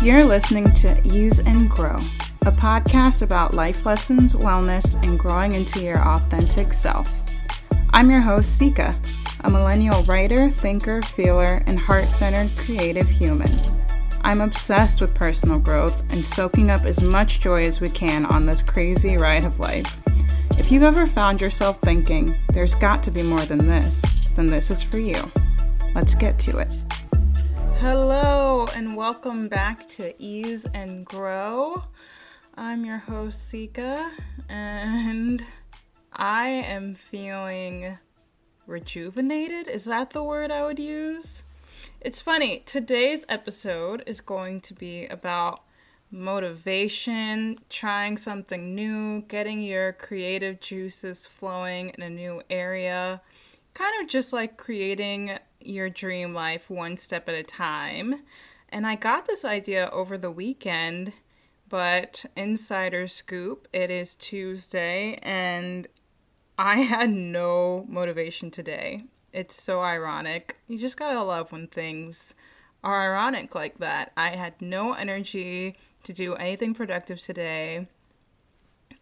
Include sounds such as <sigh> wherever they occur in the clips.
You're listening to Ease and Grow, a podcast about life lessons, wellness, and growing into your authentic self. I'm your host, Sika, a millennial writer, thinker, feeler, and heart centered creative human. I'm obsessed with personal growth and soaking up as much joy as we can on this crazy ride of life. If you've ever found yourself thinking, there's got to be more than this, then this is for you. Let's get to it. Hello, and welcome back to Ease and Grow. I'm your host, Sika, and I am feeling rejuvenated. Is that the word I would use? It's funny, today's episode is going to be about motivation, trying something new, getting your creative juices flowing in a new area, kind of just like creating your dream life one step at a time. And I got this idea over the weekend, but insider scoop, it is Tuesday and I <laughs> had no motivation today. It's so ironic. You just gotta love when things are ironic like that. I had no energy to do anything productive today.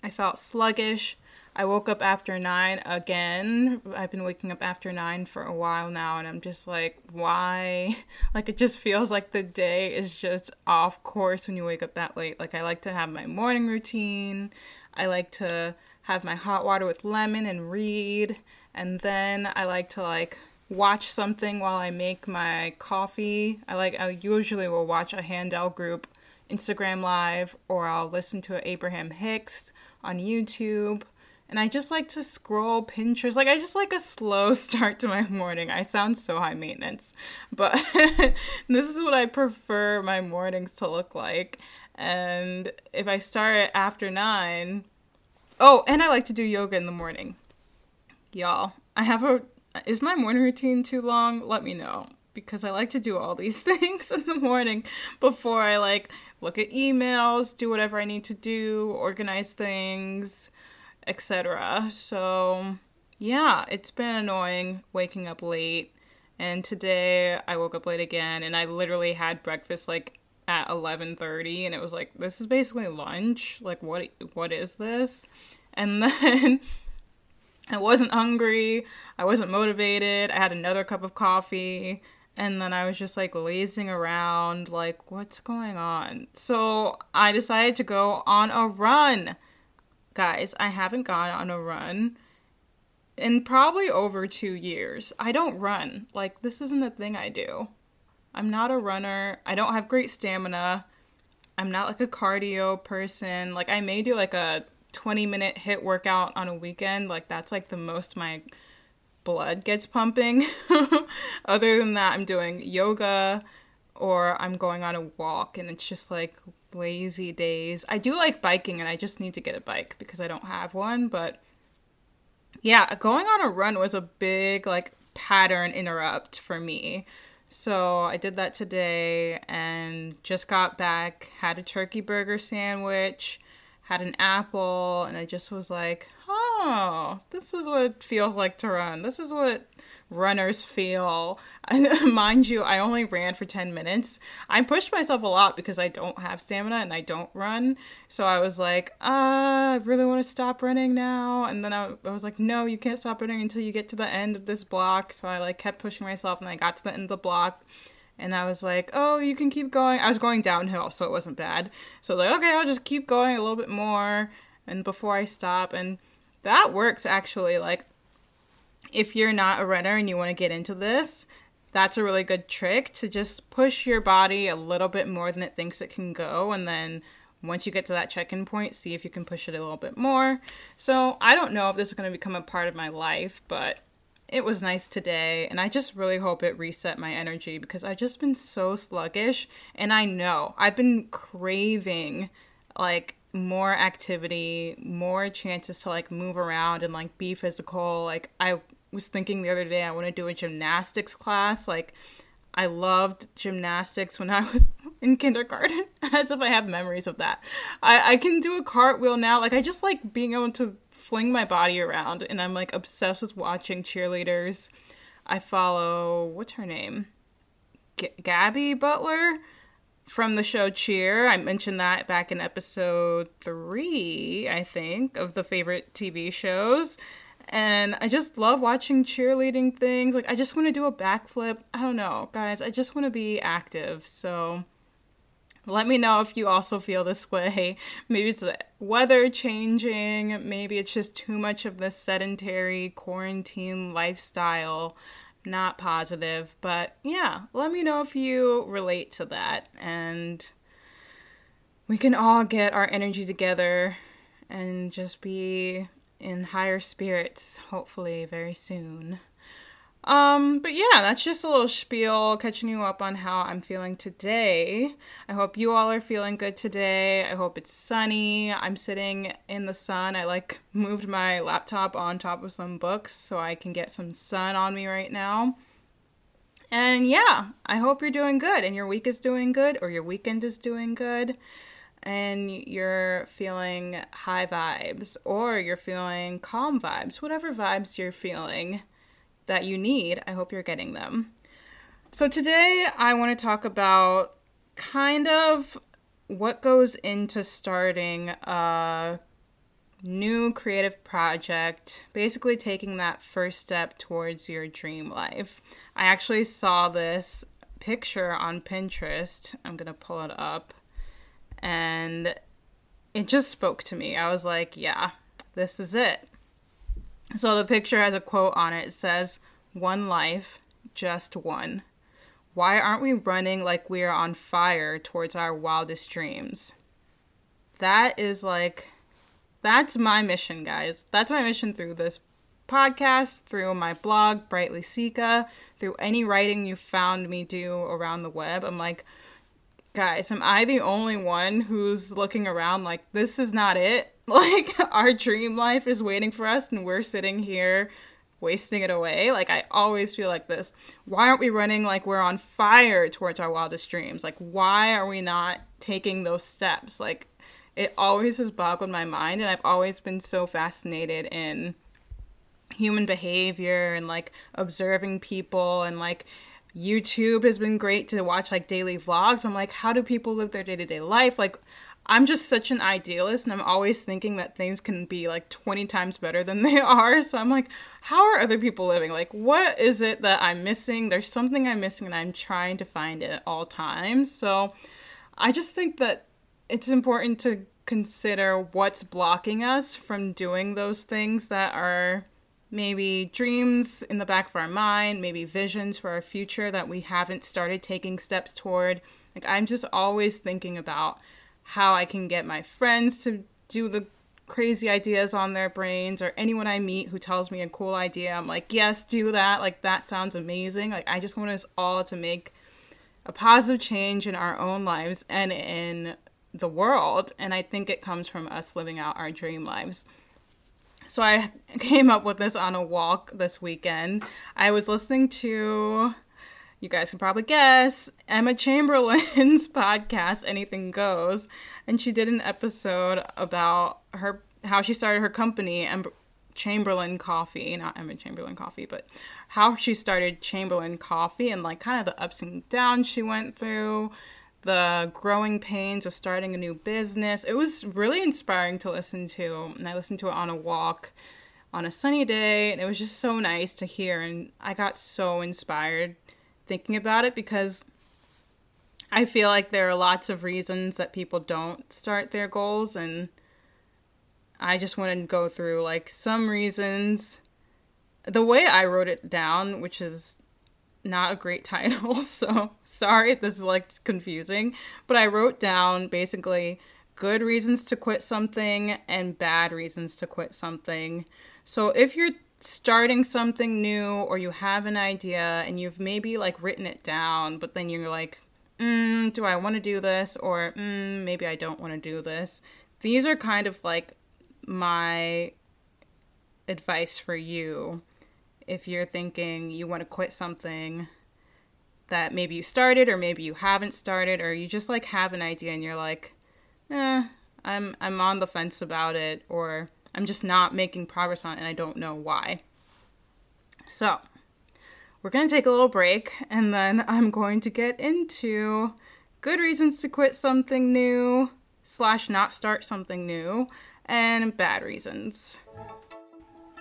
I felt sluggish. I woke up after nine again. I've been waking up after nine for a while now, and I'm just like, why? <laughs> Like, it just feels like the day is just off course when you wake up that late. Like, I like to have my morning routine. I like to have my hot water with lemon and read. And then I like to, like, watch something while I make my coffee. I like, I usually will watch a Handel group Instagram live, or I'll listen to Abraham Hicks on YouTube and I just like to scroll Pinterest. Like I just like a slow <laughs> start to my morning. I sound so high maintenance, but <laughs> this is what I prefer my mornings to look like. And if I start after 9, oh, and I like to do yoga in the morning. Y'all, I have a is my morning routine too long? Let me know because I like to do all these <laughs> things in the morning before I like look at emails, do whatever I need to do, organize things etc. So, yeah, it's been annoying waking up late. And today I woke up late again and I literally had breakfast like at 11:30 and it was like this is basically lunch. Like what what is this? And <laughs> then I wasn't hungry. I wasn't motivated. I had another cup of coffee and then I was just like lazing around like what's going on? So, I decided to go on a run guys, I haven't gone on a run in probably over two years. I don't run. Like, this isn't a thing I do. I'm not a runner. I don't have great stamina. I'm not like a cardio person. Like, I may do like a 20 minute HIIT workout on a weekend. Like, that's like the most my blood gets pumping. <laughs> Other than that, I'm doing yoga or I'm going on a walk and it's just like lazy days. I do like biking and I just need to get a bike because I don't have one, but yeah, going on a run was a big like pattern interrupt for me. So I did that today and just got back, had a turkey burger sandwich, had an apple, and I just was like, oh, this is what it feels like to run. This is what runners feel. <laughs> Mind you, I only ran for 10 minutes. I pushed myself a lot because I don't have stamina and I don't run. So I was like, uh, I really want to stop running now. And then I, I was like, no, you can't stop running until you get to the end of this block. So I like kept pushing myself and I got to the end of the block. And I was like, oh, you can keep going. I was going downhill, so it wasn't bad. So like, okay, I'll just keep going a little bit more and before I stop. And that works actually. Like if you're not a runner and you want to get into this, that's a really good trick to just push your body a little bit more than it thinks it can go. And then once you get to that check in point, see if you can push it a little bit more. So I don't know if this is going to become a part of my life, but it was nice today. And I just really hope it reset my energy because I've just been so sluggish. And I know I've been craving like more activity, more chances to like move around and like be physical. Like I was thinking the other day I want to do a gymnastics class. Like I loved gymnastics when I was <laughs> in kindergarten, <laughs> as if I have memories of that. I, I can do a cartwheel now. Like I just like being able to fling my body around, and I'm like obsessed with watching cheerleaders. I follow what's her name, G- Gabby Butler. from the show Cheer. I mentioned that back in episode three, I think, of the favorite TV shows. And I just love watching cheerleading things. Like, I just want to do a backflip. I don't know, guys. I just want to be active. So let me know if you also feel this <laughs> way. Maybe it's the weather changing. Maybe it's just too much of this sedentary quarantine lifestyle. Not positive. But yeah, let me know if you relate to that. And we can all get our energy together and just be in higher spirits, hopefully, very soon. Um, but yeah, that's just a little spiel catching you up on how I'm feeling today. I hope you all are feeling good today. I hope it's sunny. I'm sitting in the sun. I like moved my laptop on top of some books so I can get some sun on me right now. And yeah, I hope you're doing good and your week is doing good or your weekend is doing good and you're feeling high vibes or you're feeling calm vibes, whatever vibes you're feeling that you need, I hope you're getting them. So today I want to talk about kind of what goes into starting a new creative project, basically taking that first step towards your dream life. I actually saw this picture on Pinterest. I'm going to pull it up and it just spoke to me. I was like, yeah, this is it. So the picture has a quote on it. It says, One life, just one. Why aren't we running like we are on fire towards our wildest dreams? That is like, that's my mission, guys. That's my mission through this podcast, through my blog, Brightly Sika, through any writing you found me do around the web. I'm like, guys, am I the only one who's looking around like this is not it? <laughs> Like our dream life is waiting for us and we're sitting here wasting it away. Like I always feel like this. Why aren't we running like we're on fire towards our wildest dreams? Like why are we not taking those steps? Like it always has boggled my mind and I've always been so fascinated in human behavior and like observing people and like YouTube has been great to watch like daily vlogs. I'm like, how do people live their day to day life? Like, I'm just such an idealist and I'm always thinking that things can be like 20 times better than <laughs> they are. So I'm like, how are other people living? Like, what is it that I'm missing? There's something I'm missing and I'm trying to find it at all times. So I just think that it's important to consider what's blocking us from doing those things that are maybe dreams in the back of our mind, maybe visions for our future that we haven't started taking steps toward. Like, I'm just always thinking about how I can get my friends to do the crazy ideas on their brains or anyone I meet who tells me a cool idea. I'm like, yes, do that. Like, that sounds amazing. Like, I just want us all to make a positive change in our own lives and in the world. And I think it comes from us living out our dream lives. So I <laughs> came up with this on a walk this weekend. I was listening to, you guys can probably guess, Emma Chamberlain's <laughs> podcast, Anything Goes, and she did an episode about her how she started her company and Chamberlain Coffee, not Emma Chamberlain Coffee, but how she started Chamberlain Coffee and like kind of the ups and downs she went through the growing pains of starting a new business. It was really inspiring to listen to, and I listened to it on a walk on a sunny day, and it was just so nice to hear. And I got so inspired thinking about it because I feel like there are lots of reasons that people don't start their goals, and I just want to go through like some reasons. The way I wrote it down, which is not a great title, <laughs> so sorry if this is like confusing. But I wrote down basically good reasons to quit something and bad reasons to quit something. So if you're starting something new or you have an idea and you've maybe like written it down, but then you're like, mm, do I want to do this? Or mm, maybe I don't want to do this. These are kind of like my advice for you if you're thinking you want to quit something that maybe you started or maybe you haven't started or you just like have an idea and you're like, eh, I'm I'm on the fence about it or I'm just not making progress on it and I don't know why. So, we're going to take a little break and then <laughs> I'm going to get into good reasons to quit something new, slash, not start something new, and bad reasons.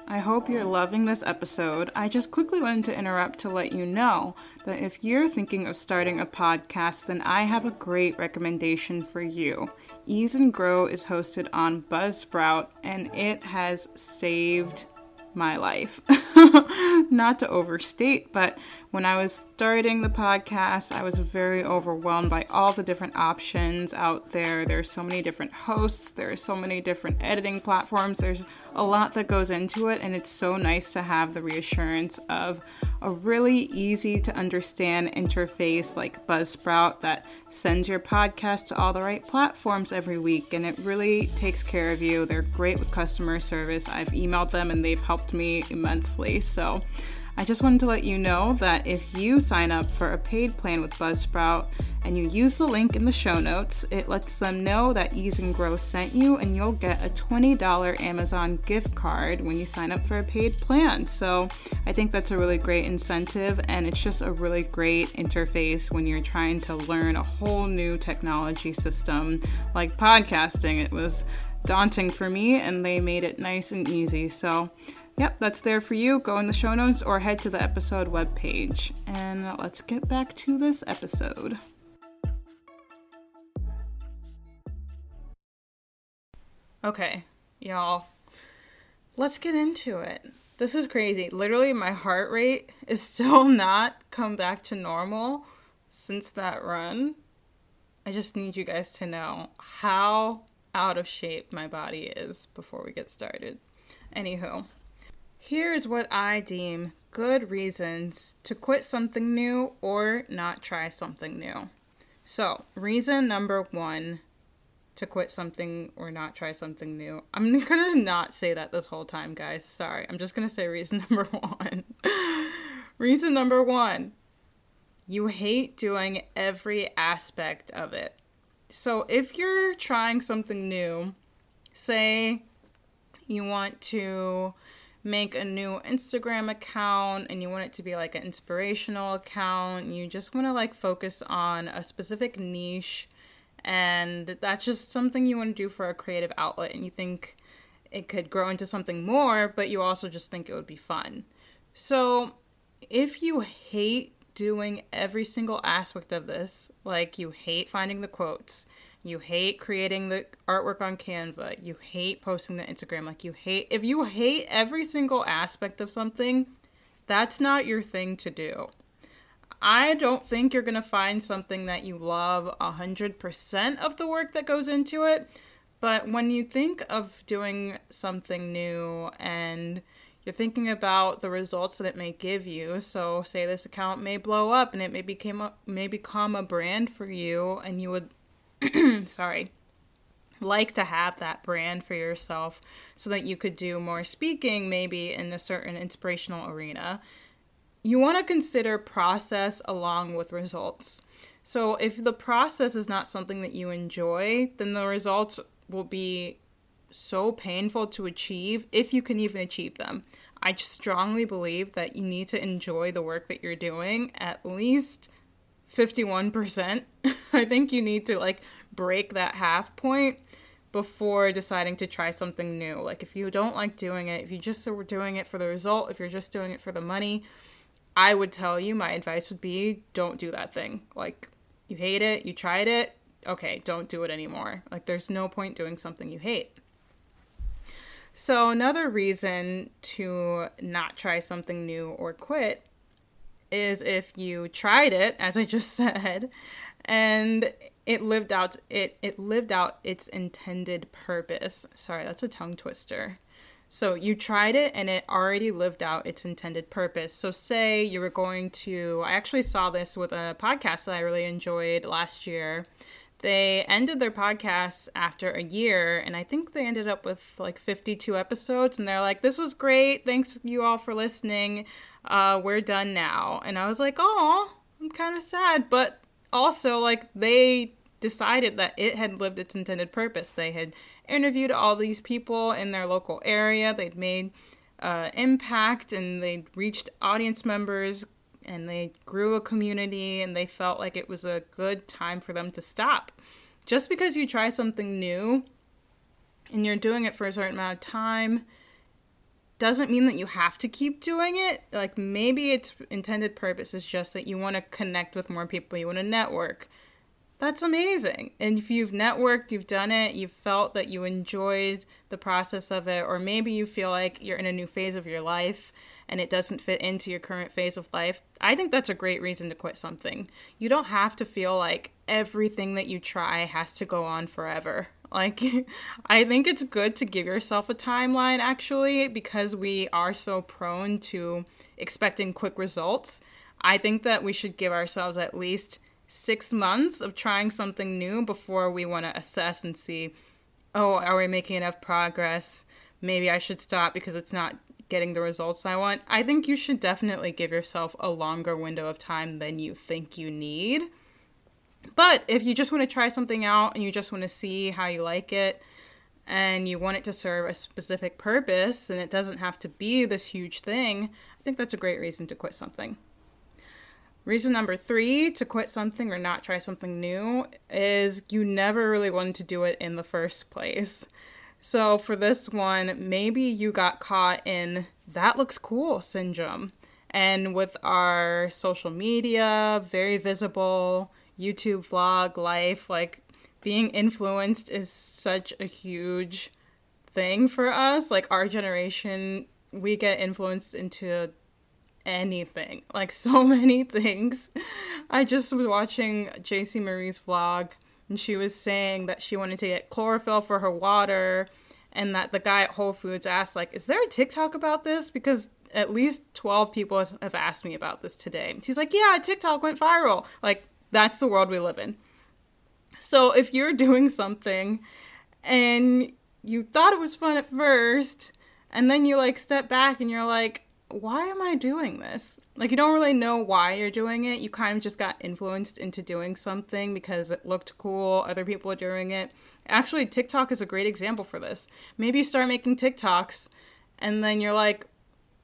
I hope you're loving this episode. I just quickly wanted to interrupt to let you know that if you're thinking of starting a podcast, then I have a great recommendation for you. Ease and Grow is hosted on Buzzsprout, and it has saved my life. <laughs> <laughs> Not to overstate, but when I was starting the podcast, I was very overwhelmed by all the different options out there. There's so many different hosts, there's so many different editing platforms, there's a lot that goes into it, and it's so nice to have the reassurance of a really easy to understand interface like Buzzsprout that sends your podcast to all the right platforms every week, and it really takes care of you. They're great with customer service. I've emailed them, and they've helped me immensely. So, I just wanted to let you know that if you sign up for a paid plan with Buzzsprout and you use the link in the show notes, it lets them know that Ease and Grow sent you, and you'll get a $20 Amazon gift card when you sign up for a paid plan. So I think that's a really great incentive, and it's just a really great interface when you're trying to learn a whole new technology system like podcasting. It was daunting for me, and they made it nice and easy. So Yep, that's there for you. Go in the show notes or head to the episode webpage. And let's get back to this episode. Okay, y'all, let's get into it. This is crazy. Literally, my heart rate <laughs> is still not come back to normal since that run. I just need you guys to know how out of shape my body is before we get started. Anywho, here is what I deem good reasons to quit something new or not try something new. So, reason number one to quit something or not try something new. <laughs> I'm gonna not say that this whole time, guys. Sorry. I'm just gonna say reason <laughs> number one. reason number one you hate doing every aspect of it. So, if you're trying something new, say you want to make a new Instagram account and you want it to be like an inspirational account, you just want to like focus on a specific niche and that's just something you want to do for a creative outlet and you think it could grow into something more, but you also just think it would be fun. So, if you hate doing every single aspect of this, like you hate finding the quotes, you hate creating the artwork on Canva, you hate posting the Instagram, like you hate if you hate every single aspect of something, that's not your thing to do. I don't think you're going to find something that you love 100% of the work that goes into it, but when you think of doing something new and you're thinking about the results that it may give you. So, say this account may blow up and it may become a, may become a brand for you, and you would <clears throat> sorry, like to have that brand for yourself so that you could do more speaking maybe in a certain inspirational arena. You want to consider process along with results. So if the process is not something that you enjoy, then the results will be so painful to achieve if you can even achieve them. I strongly believe that you need to enjoy the work that you're doing at least 51%. <laughs> I think you need to like break that half point before deciding to try something new. Like if you don't like doing it, if you just are doing it for the result, if you're just doing it for the money, I would tell you my advice would be don't do that thing. Like you hate it, you tried it, okay, don't do it anymore. Like there's no point doing something you hate. So another reason to not try something new or quit is if you tried it, as I just <laughs> said, and it lived out it it lived out its intended purpose. Sorry, that's a tongue twister. So you tried it and it already lived out its intended purpose. So say you were going to I actually saw this with a podcast that I really enjoyed last year. They ended their podcast after a year and I think they ended up with like 52 episodes and they're like this was great. Thanks you all for listening uh, we're done now. And I was like, oh, I'm kind of sad. But also, like, they decided that it had lived its intended purpose. They had interviewed all these people in their local area, they'd made uh, impact, and they'd reached audience members, and they grew a community and they felt like it was a good time for them to stop. Just because you try something new and you're doing it for a certain amount of time doesn't mean that you have to keep doing it. Like maybe its intended purpose is just that you want to connect with more people, you want to network. That's amazing. And if you've networked, you've done it, you've felt that you enjoyed the process of it, or maybe you feel like you're in a new phase of your life and it doesn't fit into your current phase of life, I think that's a great reason to quit something. You don't have to feel like everything that you try has to go on forever. <laughs> Like, I think it's good to give yourself a timeline actually, because we are so prone to expecting quick results. I think that we should give ourselves at least six months of trying something new before we want to assess and see, oh, are we making enough progress? Maybe I should stop because it's not getting the results I want. I think you should definitely give yourself a longer window of time than you think you need. But if you just want to try something out and you just want to see how you like it and you want it to serve a specific purpose and it doesn't have to be this huge thing, I think that's a great reason to quit something. Reason number three to quit something or not try something new is you never really wanted to do it in the first place. So for this one, maybe you got caught in that looks cool syndrome. And with our social media, very visible, YouTube vlog life, like being influenced is such a huge thing for us. Like our generation, we get influenced into anything, like <laughs> so many things. I just was watching JC Marie's vlog and she was saying that she wanted to get chlorophyll for her water and that the guy at Whole Foods asked like, "Is there a TikTok about this?" because at least 12 people have asked me about this today. She's like, "Yeah, TikTok went viral." Like that's the world we live in. So if you're <laughs> doing something and you thought it was fun at first and then you like step back and you're like, why am I doing this? Like, you don't really know why you're doing it. You kind of just got influenced into doing something because it looked cool, other people are doing it. Actually, TikTok is a great example for this. Maybe you start making TikToks and then you're like,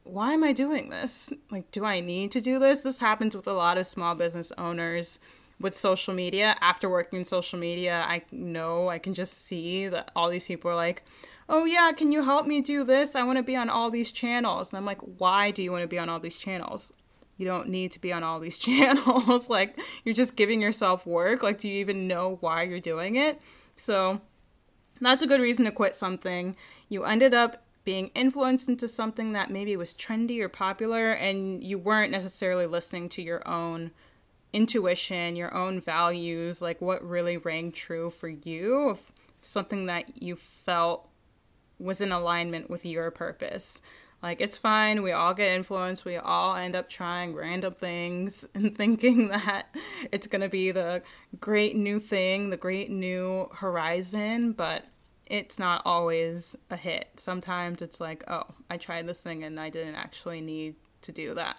why am I doing this? Like, do I need to do this? This happens with a lot of small business owners with social media. After working in social media, I know I can just see that all these people are like, oh yeah, can you help me do this? I want to be on all these channels. And I'm like, why do you want to be on all these channels? You don't need to be on all these <laughs> channels. like, you're just giving yourself work. Like, do you even know why you're doing it? So, that's a good reason to quit something. You ended up being influenced into something that maybe was trendy or popular, and you weren't necessarily listening to your own intuition, your own values, like what really rang true for you, something that you felt was in alignment with your purpose. Like, it's fine. We all get influenced. We all end up trying random things <laughs> and thinking that it's going to be the great new thing, the great new horizon, but it's not always a hit. Sometimes it's like, oh, I tried this thing and I didn't actually need to do that.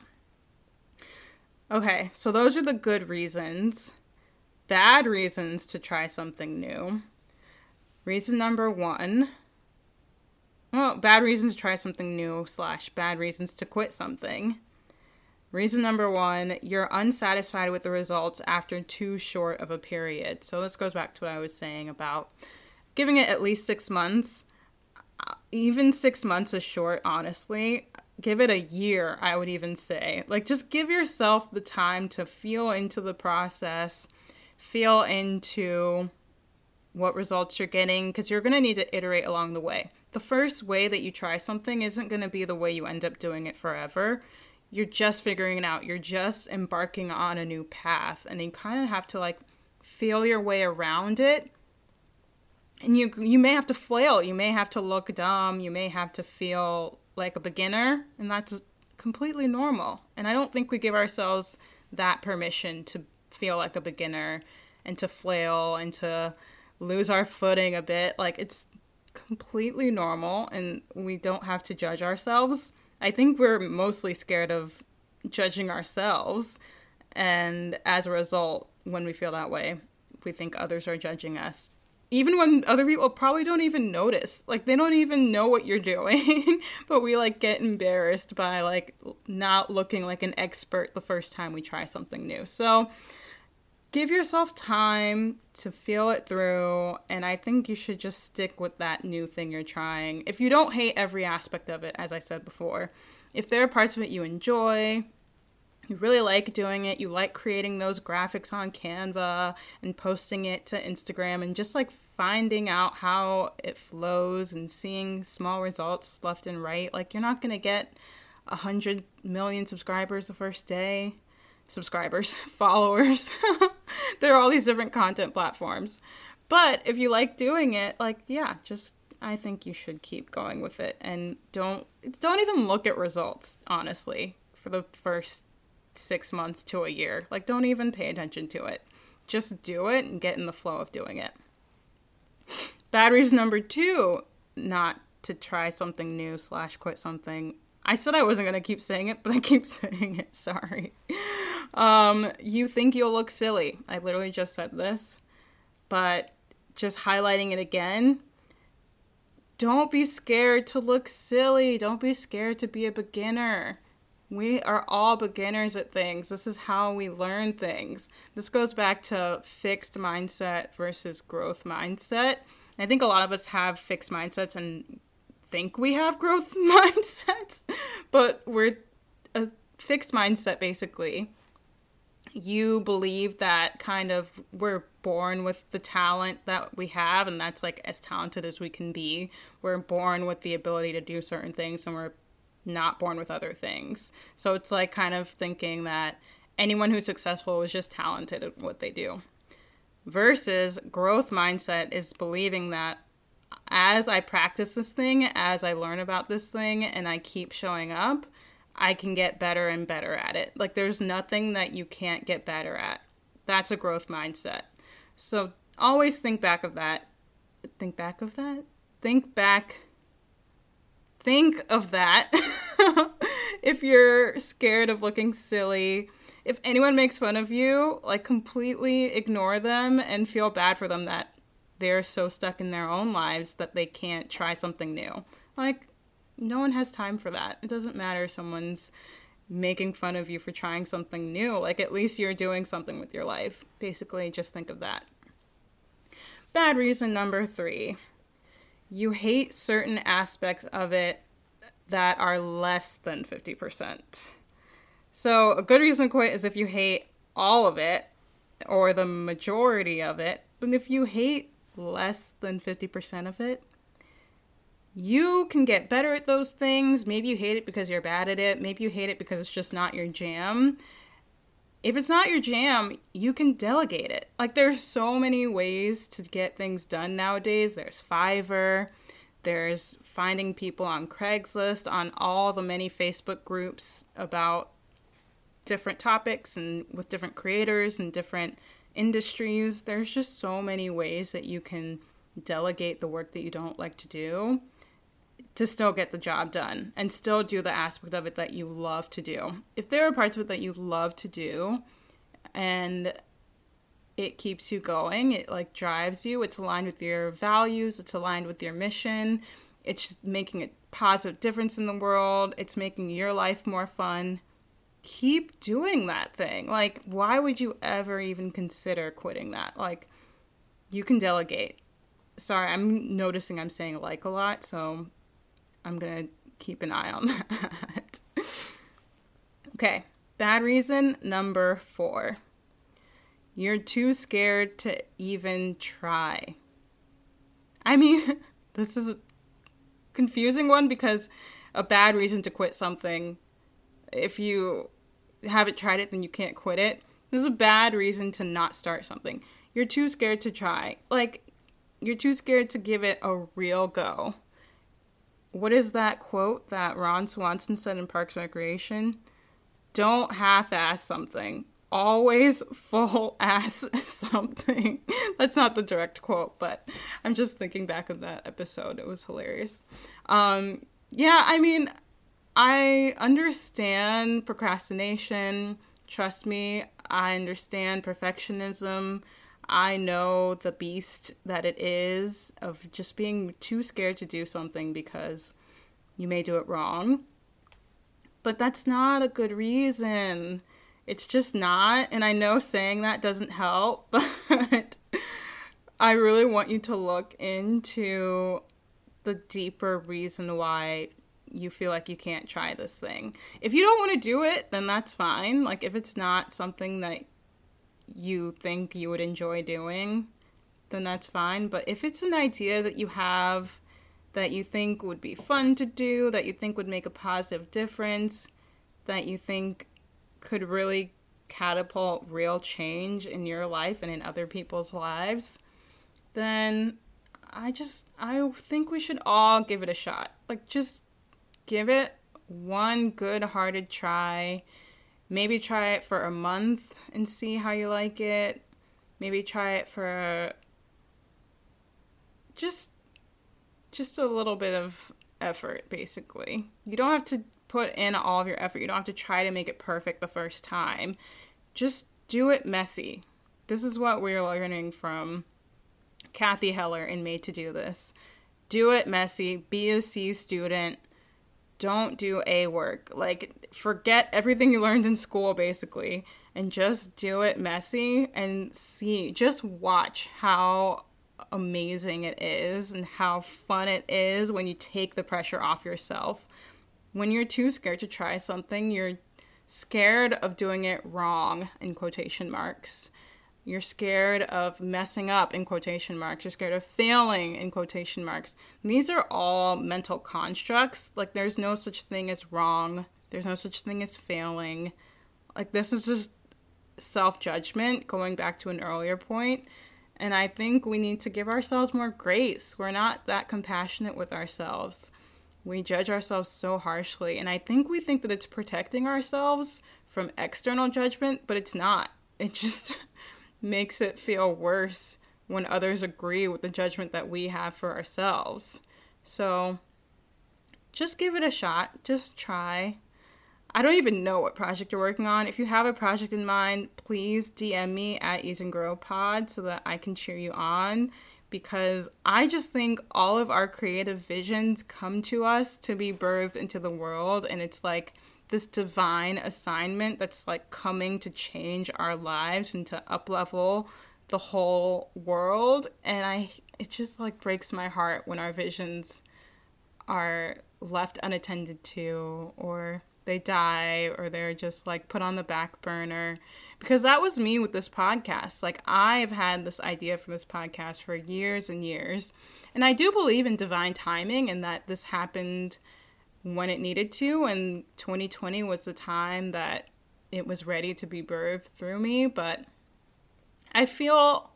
Okay, so those are the good reasons. Bad reasons to try something new. Reason number one well, bad reasons to try something new, slash, bad reasons to quit something. Reason number one, you're unsatisfied with the results after too short of a period. So this goes back to what I was saying about giving it at least six months. Uh, even six months is short, honestly. Give it a year, I would even say. Like, just give yourself the time to feel into the process, feel into what results you're getting, because you're going to need to iterate along the way the first way that you try something isn't going to be the way you end up doing it forever. You're just figuring it out. You're just embarking on a new path and you kind of have to like feel your way around it. And you you may have to flail, you may have to look dumb, you may have to feel like a beginner, and that's completely normal. And I don't think we give ourselves that permission to feel like a beginner and to flail and to lose our footing a bit. Like it's completely normal and we don't have to judge ourselves. I think we're mostly scared of judging ourselves. And as a result, when we feel that way, we think others are judging us. even when other people probably don't even notice like they don't even know what you're <laughs> doing but we like get embarrassed by like not looking like an expert the first time we try something new so give yourself time to feel it through and i think you should just stick with that new thing you're trying if you don't hate every aspect of it as i said before if there are parts of it you enjoy you really like doing it, you like creating those graphics on Canva and posting it to Instagram and just like finding out how it flows and seeing small results left and right. Like, you're not going to get a hundred million subscribers the first day. Subscribers, <laughs> followers. <laughs> there are all these different content platforms. But if you like doing it, like, yeah, just I think you should keep going with it and don't don't even look at results, honestly, for the first six months to a year. Like, don't even pay attention to it. Just do it and get in the flow of doing it. <laughs> Reason number two, not to try something new slash quit something. I said I wasn't gonna keep saying it, but I keep saying it. Sorry. Um, you think you'll look silly. I literally just said this, but just highlighting it again. Don't be scared to look silly. Don't be scared to be a beginner. We are all beginners at things. This is how we learn things. This goes back to fixed mindset versus growth mindset. I think a lot of us have fixed mindsets and think we have growth <laughs> mindsets, but we're a fixed mindset basically. You believe that kind of we're born with the talent that we have, and that's like as talented as we can be. We're born with the ability to do certain things, and we're not born with other things. So it's like kind of thinking that anyone who's successful is just talented at what they do. Versus growth mindset is believing that as I practice this thing, as I learn about this thing, and I keep showing up, I can get better and better at it. Like there's nothing that you can't get better at. That's a growth mindset. So always think back of that. Think back of that? Think back think of that. <laughs> if you're scared of looking silly, if anyone makes fun of you, like completely ignore them and feel bad for them that they're so stuck in their own lives that they can't try something new. Like, no one has time for that. It doesn't matter someone's making fun of you for trying something new. Like, at least you're doing something with your life. Basically, just think of that. Bad reason number three you hate certain aspects of it that are less than 50%. So, a good reason to quit is if you hate all of it or the majority of it. But if you hate less than 50% of it, you can get better at those things. Maybe you hate it because you're bad at it. Maybe you hate it because it's just not your jam if it's not your jam, you can delegate it. Like there's so many ways to get things done nowadays. There's Fiverr, there's finding people on Craigslist, on all the many Facebook groups about different topics and with different creators and different industries. There's just so many ways that you can delegate the work that you don't like to do to still get the job done and still do the aspect of it that you love to do. If there are parts of it that you love to do and it keeps you going, it like drives you, it's aligned with your values, it's aligned with your mission, it's making a positive difference in the world, it's making your life more fun. Keep doing that thing. Like, why would you ever even consider quitting that? Like, you can delegate. Sorry, I'm noticing I'm saying like a lot, so I'm going to keep an eye on <laughs> that. okay, bad reason number four. You're too scared to even try. I mean, <laughs> this is a confusing one because a bad reason to quit something, if you haven't tried it, then you can't quit it. This is a bad reason to not start something. You're too scared to try. Like, you're too scared to give it a real go what is that quote that Ron Swanson said in Parks and Recreation? Don't half ass something. Always full <laughs> ass something. That's not the direct quote, but I'm just thinking back of that episode. It was hilarious. Um, yeah, I mean, I understand procrastination. Trust me, I understand perfectionism. I know the beast that it is of just being too scared to do something because you may do it wrong. But that's not a good reason. It's just not. And I know saying that doesn't help, <laughs> but I really want you to look into the deeper reason why you feel like you can't try this thing. If you don't want to do it, then that's fine. Like if it's not something that you think you would enjoy doing, then that's fine. But if it's an idea that you have that you think would be fun to do, that you think would make a positive difference, that you think could really catapult real change in your life and in other people's lives, then I just I think we should all give it a shot. Like just give it one good-hearted try. Maybe try it for a month and see how you like it. Maybe try it for just just a little bit of effort basically. You don't have to put in all of your effort. You don't have to try to make it perfect the first time. Just do it messy. This is what we're learning from Cathy Heller in Made to Do This. Do it messy. Be a C student. Don't do A work. Like, forget everything you learned in school, basically, and just do it messy and see. Just watch how amazing it is and how fun it is when you take the pressure off yourself. When you're too scared to try something, you're scared of doing it wrong, in quotation marks. You're scared of messing up in quotation marks. You're scared of failing in quotation marks. These are all mental constructs. Like, there's no such thing as wrong, there's no such thing as failing. Like, this is just self judgment, going back to an earlier point. And I think we need to give ourselves more grace. We're not that compassionate with ourselves. We judge ourselves so harshly. And I think we think that it's protecting ourselves from external judgment, but it's not. It just <laughs> makes it feel worse when others agree with the judgment that we have for ourselves. So just give it a shot. Just try. I don't even know what project you're working on. If you have a project in mind, please DM me at Ease and Grow Pod so that I can cheer you on. Because I just think all of our creative visions come to us to be birthed into the world, and it's like this divine assignment that's like coming to change our lives and to uplevel the whole world. And i it just like breaks my heart when our visions are left unattended to or they die or they're just like put on the back burner. Because that was me with this podcast. Like i've had this idea for this podcast for years and years. And i do believe in divine timing and that this happened when it needed to and 2020 was the time that it was ready to be birthed through me but i feel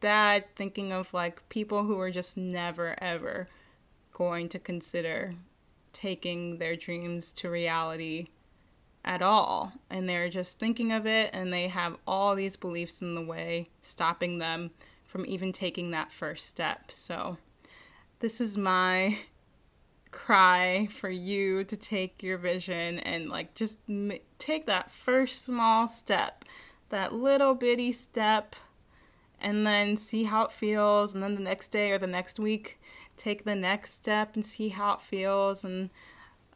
bad thinking of like people who are just never ever going to consider taking their dreams to reality at all and they're just thinking of it and they have all these beliefs in the way stopping them from even taking that first step. So this is my cry for you to take your vision and like just m- take that first small step, that little bitty step, and then see how it feels. And then the next day or the next week, take the next step and see how it feels. And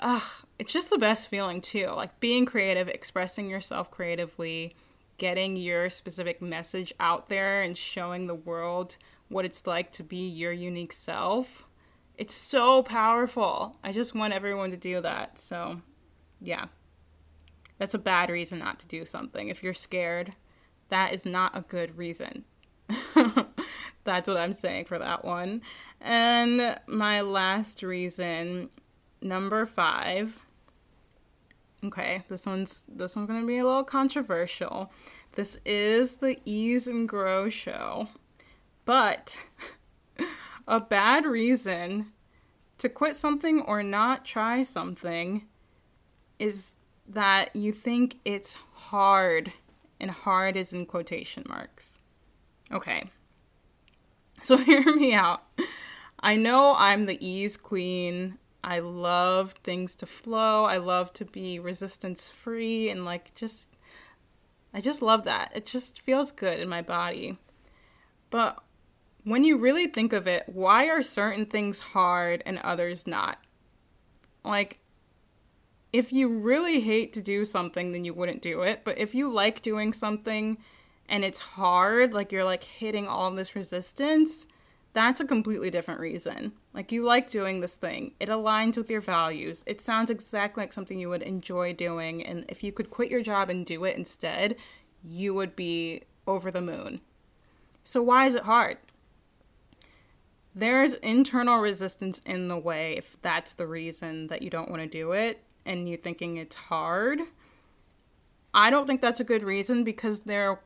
uh, it's just the best feeling too. Like being creative, expressing yourself creatively, getting your specific message out there, and showing the world what it's like to be your unique self it's so powerful. I just want everyone to do that. So, yeah. That's a bad reason not to do something. If you're scared, that is not a good reason. <laughs> That's what I'm saying for that one. And my last reason, number 5. Okay, this one's this one's going to be a little controversial. This is the Ease and Grow show. But <laughs> a bad reason to quit something or not try something is that you think it's hard, and hard is in quotation marks. Okay. So <laughs> hear me out. I know I'm the ease queen. I love things to flow. I love to be resistance free and like just I just love that. It just feels good in my body. But when you really think of it, why are certain things hard and others not? Like, if you really hate to do something, then you wouldn't do it. But if you like doing something and it's hard, like you're like hitting all this resistance, that's a completely different reason. Like you like doing this thing, it aligns with your values. It sounds exactly like something you would enjoy doing. And if you could quit your job and do it instead, you would be over the moon. So, why is it hard? There's internal resistance in the way if that's the reason that you don't want to do it and you're thinking it's hard. I don't think that's a good reason because there are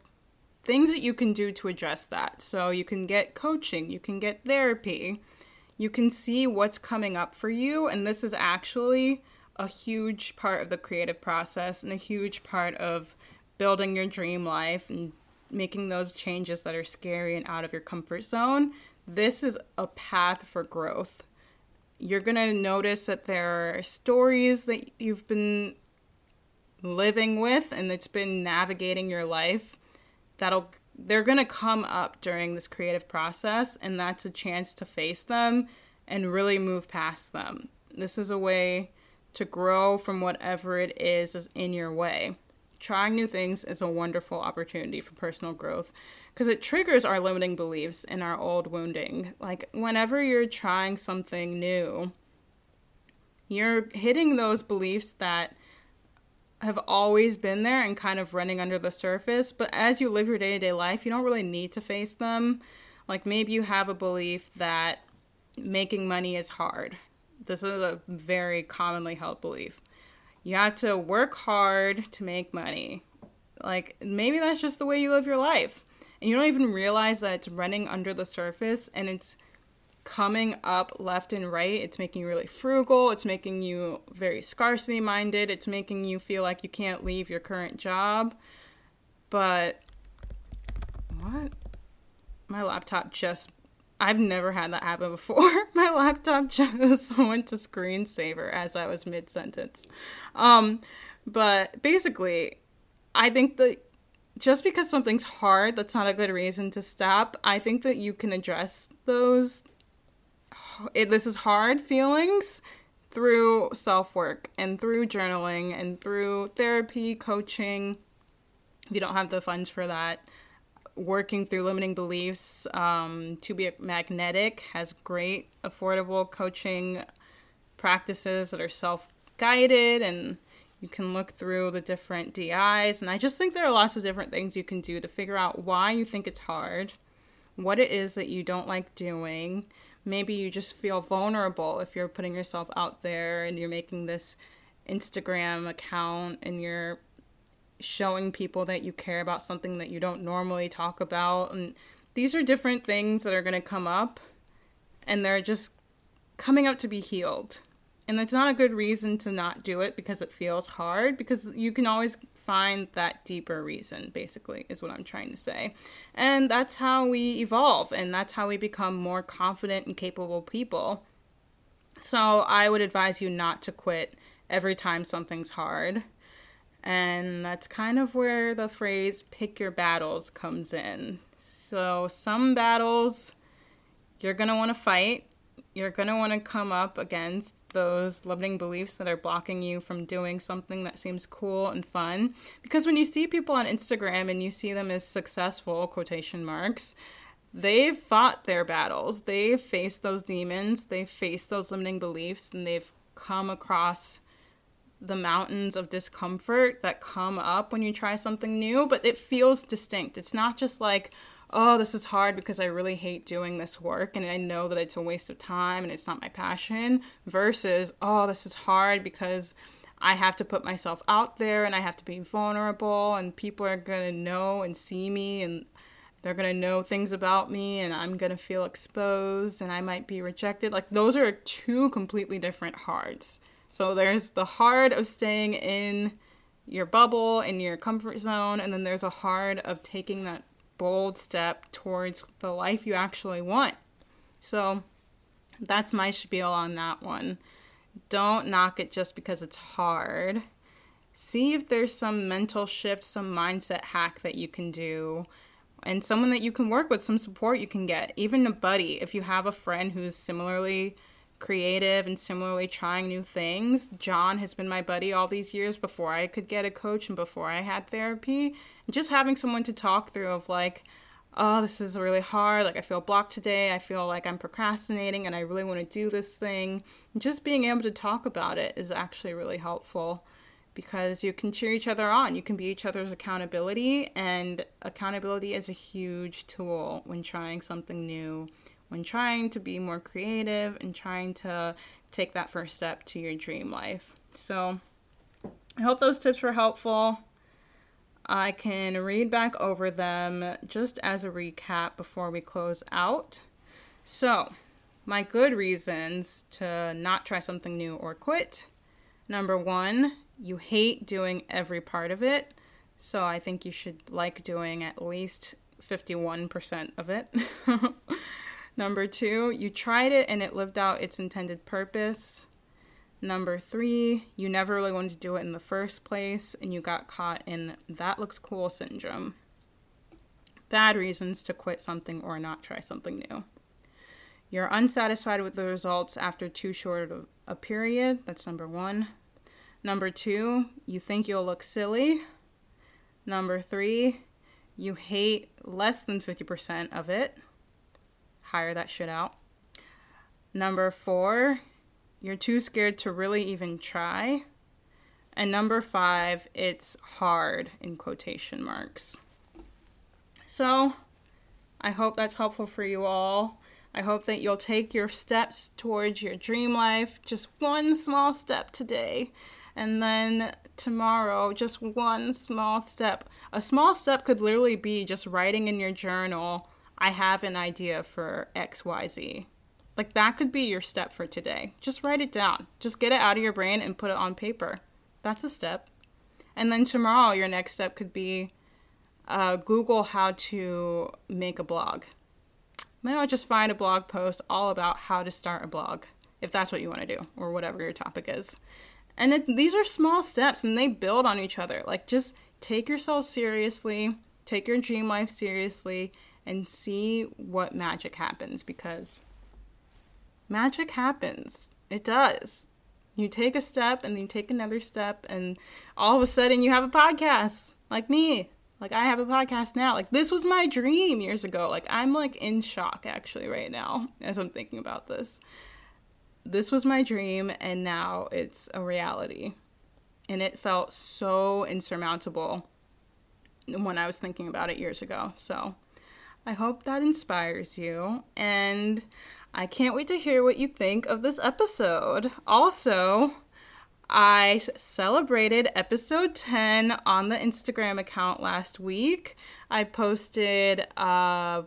things that you can do to address that. So you can get coaching, you can get therapy, you can see what's coming up for you. And this is actually a huge part of the creative process and a huge part of building your dream life and making those changes that are scary and out of your comfort zone. This is a path for growth you're going to notice that there are stories that you've been living with and it's been navigating your life that'll they're going to come up during this creative process and that's a chance to face them and really move past them. This is a way to grow from whatever it is is in your way. Trying new things is a wonderful opportunity for personal growth because it triggers our limiting beliefs and our old wounding. Like, whenever you're trying something new, you're hitting those beliefs that have always been there and kind of running under the surface. But as you live your day to day life, you don't really need to face them. Like, maybe you have a belief that making money is hard. This is a very commonly held belief. You have to work hard to make money. Like, maybe that's just the way you live your life and you don't even realize that it's running under the surface and it's coming up left and right. It's making you really frugal. It's making you very scarcity minded. It's making you feel like you can't leave your current job. But what? My laptop just I've never had that happen before. <laughs> My laptop just <laughs> went to screensaver as I was mid sentence. Um, but basically, I think that just because something's hard, that's not a good reason to stop. I think that you can address those it, this is hard feelings through self work and through journaling and through therapy, coaching. If you don't have the funds for that, working through limiting beliefs um, to be magnetic has great affordable coaching practices that are self guided and you can look through the different DIs, and I just think there are lots of different things you can do to figure out why you think it's hard, what it is that you don't like doing. Maybe you just feel vulnerable if you're putting yourself out there and you're making this Instagram account and you're showing people that you care about something that you don't normally talk about. And these are different things that are going to come up, and they're just coming up to be healed and that's not a good reason to not do it because it feels hard because you can always find that deeper reason basically is what i'm trying to say. And that's how we evolve and that's how we become more confident and capable people. So i would advise you not to quit every time something's hard. And that's kind of where the phrase pick your battles comes in. So some battles you're going to want to fight you're going to want to come up against those limiting beliefs that are blocking you from doing something that seems cool and fun. Because when you see people on Instagram and you see them as successful, quotation marks, they've fought their battles. They've faced those demons, they've faced those limiting beliefs, and they've come across the mountains of discomfort that come up when you try something new, but it feels distinct. It's not just like, oh, this is hard because I really hate doing this work and I know that it's a waste of time and it's not my passion, versus, oh, this is hard because I have to put myself out there and I have to be vulnerable and people are going to know and see me and they're going to know things about me and I'm going to feel exposed and I might be rejected. Like, those are two completely different hards. So, there's the hard of staying in your bubble, in your comfort zone, and then there's a hard of taking that bold step towards the life you actually want. So that's my spiel on that one. Don't knock it just because it's hard. See if there's some mental shift, some mindset hack that you can do. and someone that you can work with, some support you can get, even a buddy. If you have a friend who's similarly creative and similarly trying new things, John has been my buddy all these years before I could get a coach and before I had therapy. Just having someone to talk through of like, oh, this is really hard. Like, I feel blocked today. I feel like I'm procrastinating and I really want to do this thing. And just being able to talk about it is actually really helpful because you can cheer each other on. You can be each other's accountability, and accountability is a huge tool when trying something new, when trying to be more creative, and trying to take that first step to your dream life. So, I hope those tips were helpful. I can read back over them just as a recap before we close out. So, my good reasons to not try something new or quit. Number one, you hate doing every part of it. So I think you should like doing at least 51% of it. <laughs> Number two, you tried it and it lived out its intended purpose. Number three, you never really wanted to do it in the first place and you got caught in that looks cool syndrome. Bad reasons to quit something or not try something new. You're unsatisfied with the results after too short of a period. That's number one. Number two, you think you'll look silly. Number three, you hate less than 50% of it. Hire that shit out. Number four, you're too scared to really even try. And number five, it's hard in quotation marks. So, I hope that's helpful for you all. I hope that you'll take your steps towards your dream life, just one small step today. And then tomorrow, just one small step. A small step could literally be just writing in your journal, I have an idea for XYZ. Like that could be your step for today. Just write it down. Just get it out of your brain and put it on paper. That's a step. And then tomorrow, your next step could be uh, Google how to make a blog. Maybe I'll just find a blog post all about how to start a blog, if that's what you want to do, or whatever your topic is. And it, these are small steps and they build on each other. Like, just take yourself seriously, take your dream life seriously, and see what magic happens because magic happens. It does. You take a step and then you take another step, and all of a sudden you have a podcast like me. Like I have a podcast now. Like this was my dream years ago. Like I'm like in shock actually right now <laughs> as I'm thinking about this. This was my dream and now it's a reality. And it felt so insurmountable when I was thinking about it years ago. So I hope that inspires you. And I can't wait to hear what you think of this episode. Also, I celebrated episode 10 on the Instagram account last week. I posted a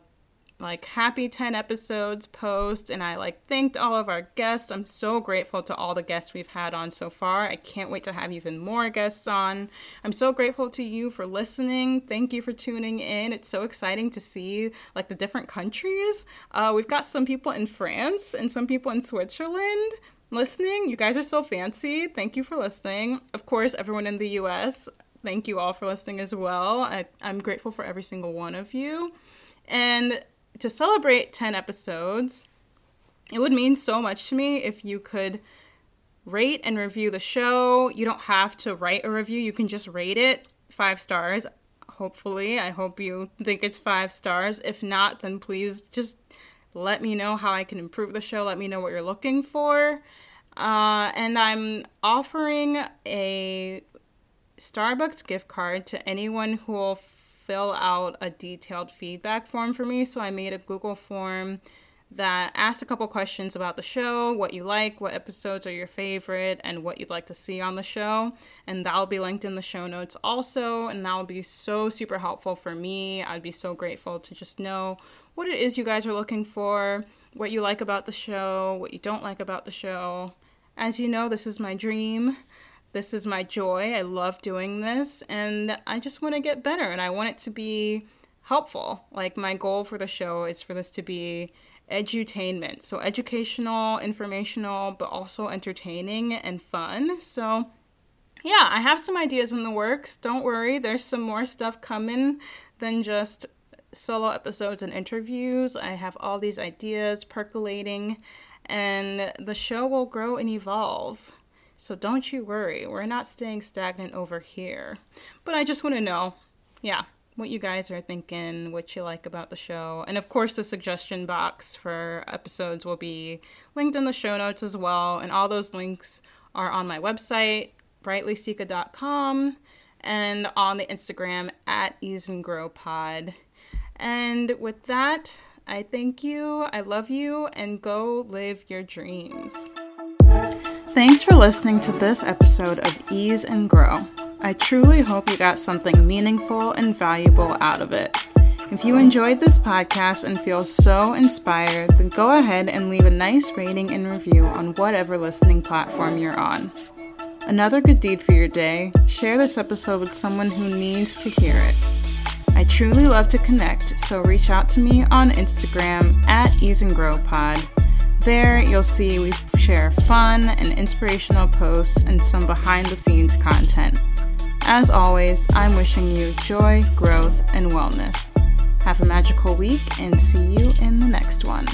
like happy 10 episodes post and I like thanked all of our guests. I'm so grateful to all the guests we've had on so far. I can't wait to have even more guests on. I'm so grateful to you for listening. Thank you for tuning in. It's so exciting to see like the different countries. Uh, we've got some people in France and some people in Switzerland listening. You guys are so fancy. Thank you for listening. Of course, everyone in the US, thank you all for listening as well. I, I'm grateful for every single one of you. And to celebrate 10 episodes, it would mean so much to me if you could rate and review the show. You don't have to write a review, you can just rate it five stars. Hopefully, I hope you think it's five stars. If not, then please just let me know how I can improve the show. Let me know what you're looking for. Uh, and I'm offering a Starbucks gift card to anyone who will fill out a detailed feedback form for me. So I made a Google form that asks a couple questions about the show, what you like, what episodes are your favorite, and what you'd like to see on the show. And that'll be linked in the show notes also. And that will be so super helpful for me. I'd be so grateful to just know what it is you guys are looking for, what you like about the show, what you don't like about the show. As you know, this is my dream. This is my joy. I love doing this and I just want to get better and I want it to be helpful. Like my goal for the show is for this to be edutainment. So educational, informational, but also entertaining and fun. So yeah, I have some ideas in the works. Don't worry, there's some more stuff coming than just solo episodes and interviews. I have all these ideas percolating, and the show will grow and evolve. So don't you worry, we're not staying stagnant over here. But I just want to know, yeah, what you guys are thinking, what you like about the show. And of course, the suggestion box for episodes will be linked in the show notes as well. And all those links are on my website, brightlyseeka.com, and on the Instagram at Ease and Grow Pod. And with that, I thank you, I love you, and go live your dreams. Thanks for listening to this episode of Ease and Grow. I truly hope you got something meaningful and valuable out of it. If you enjoyed this podcast and feel so inspired, then go ahead and leave a nice rating and review on whatever listening platform you're on. Another good deed for your day, share this episode with someone who needs to hear it. I truly love to connect, so reach out to me on Instagram at Ease and Grow Pod. There, you'll see we share fun and inspirational posts and some behind the scenes content. As always, I'm wishing you joy, growth, and wellness. Have a magical week and see you in the next one.